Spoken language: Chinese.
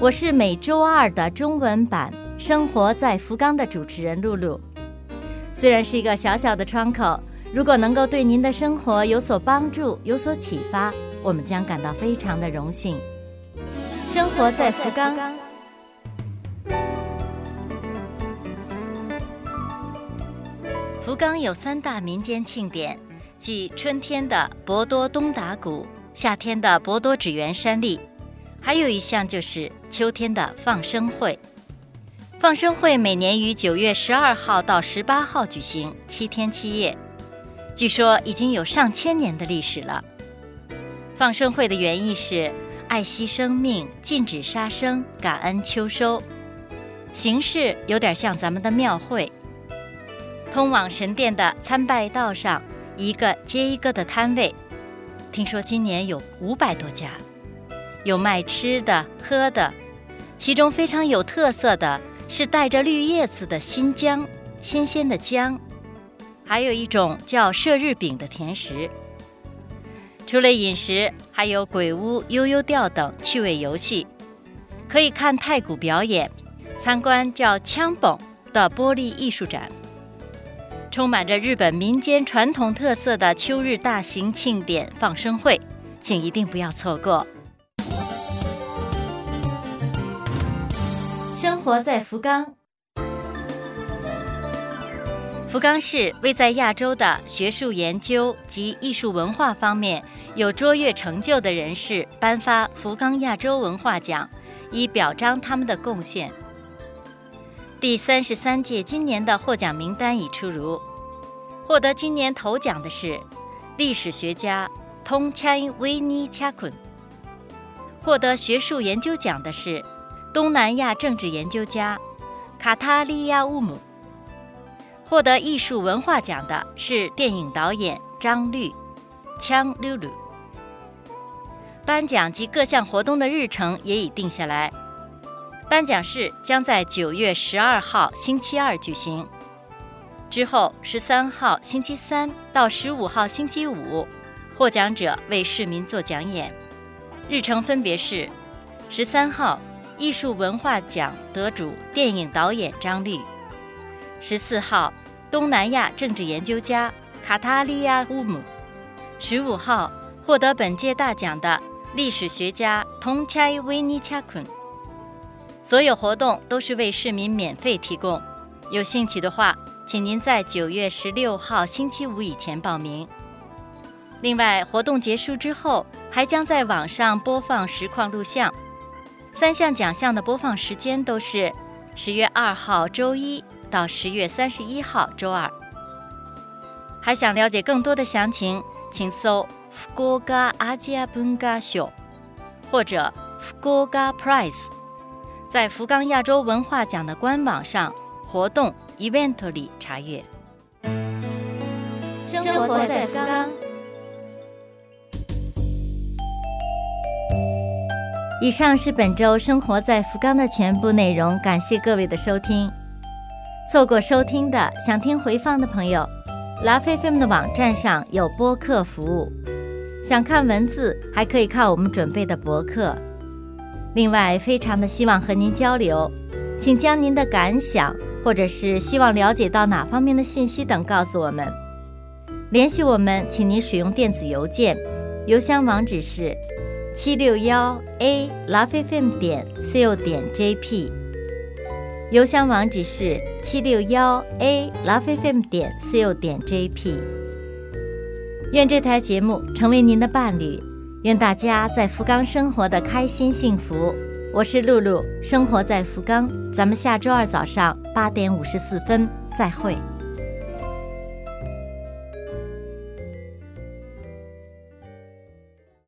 我是每周二的中文版《生活在福冈》的主持人露露。虽然是一个小小的窗口，如果能够对您的生活有所帮助、有所启发，我们将感到非常的荣幸。生活在福冈。福冈有三大民间庆典，即春天的博多东达谷，夏天的博多纸园山立。还有一项就是秋天的放生会。放生会每年于九月十二号到十八号举行，七天七夜，据说已经有上千年的历史了。放生会的原意是爱惜生命，禁止杀生，感恩秋收。形式有点像咱们的庙会。通往神殿的参拜道上，一个接一个的摊位，听说今年有五百多家。有卖吃的、喝的，其中非常有特色的是带着绿叶子的新姜，新鲜的姜，还有一种叫射日饼的甜食。除了饮食，还有鬼屋、悠悠调等趣味游戏，可以看太鼓表演，参观叫枪蹦的玻璃艺术展，充满着日本民间传统特色的秋日大型庆典放生会，请一定不要错过。生活在福冈。福冈市为在亚洲的学术研究及艺术文化方面有卓越成就的人士颁发福冈亚洲文化奖，以表彰他们的贡献。第三十三届今年的获奖名单已出炉，获得今年头奖的是历史学家通恰维尼恰昆，获得学术研究奖的是。东南亚政治研究家卡塔利亚乌姆获得艺术文化奖的是电影导演张律，枪噜噜。颁奖及各项活动的日程也已定下来，颁奖式将在九月十二号星期二举行，之后十三号星期三到十五号星期五，获奖者为市民做讲演，日程分别是十三号。艺术文化奖得主电影导演张律，十四号东南亚政治研究家卡塔利亚乌姆，十五号获得本届大奖的历史学家通恰维尼恰坤。所有活动都是为市民免费提供，有兴趣的话，请您在九月十六号星期五以前报名。另外，活动结束之后，还将在网上播放实况录像。三项奖项的播放时间都是十月二号周一到十月三十一号周二。还想了解更多的详情，请搜“福冈阿加文化秀”或者“福冈 Prize”，在福冈亚洲文化奖的官网上活动 Event 里查阅。生活在福冈。以上是本周生活在福冈的全部内容，感谢各位的收听。错过收听的，想听回放的朋友，拉菲菲们的网站上有播客服务。想看文字，还可以看我们准备的博客。另外，非常的希望和您交流，请将您的感想或者是希望了解到哪方面的信息等告诉我们。联系我们，请您使用电子邮件，邮箱网址是。七六幺 a lovefm 点 co 点 jp，邮箱网址是七六幺 a lovefm 点 co 点 jp。愿这台节目成为您的伴侣，愿大家在福冈生活的开心幸福。我是露露，生活在福冈，咱们下周二早上八点五十四分再会。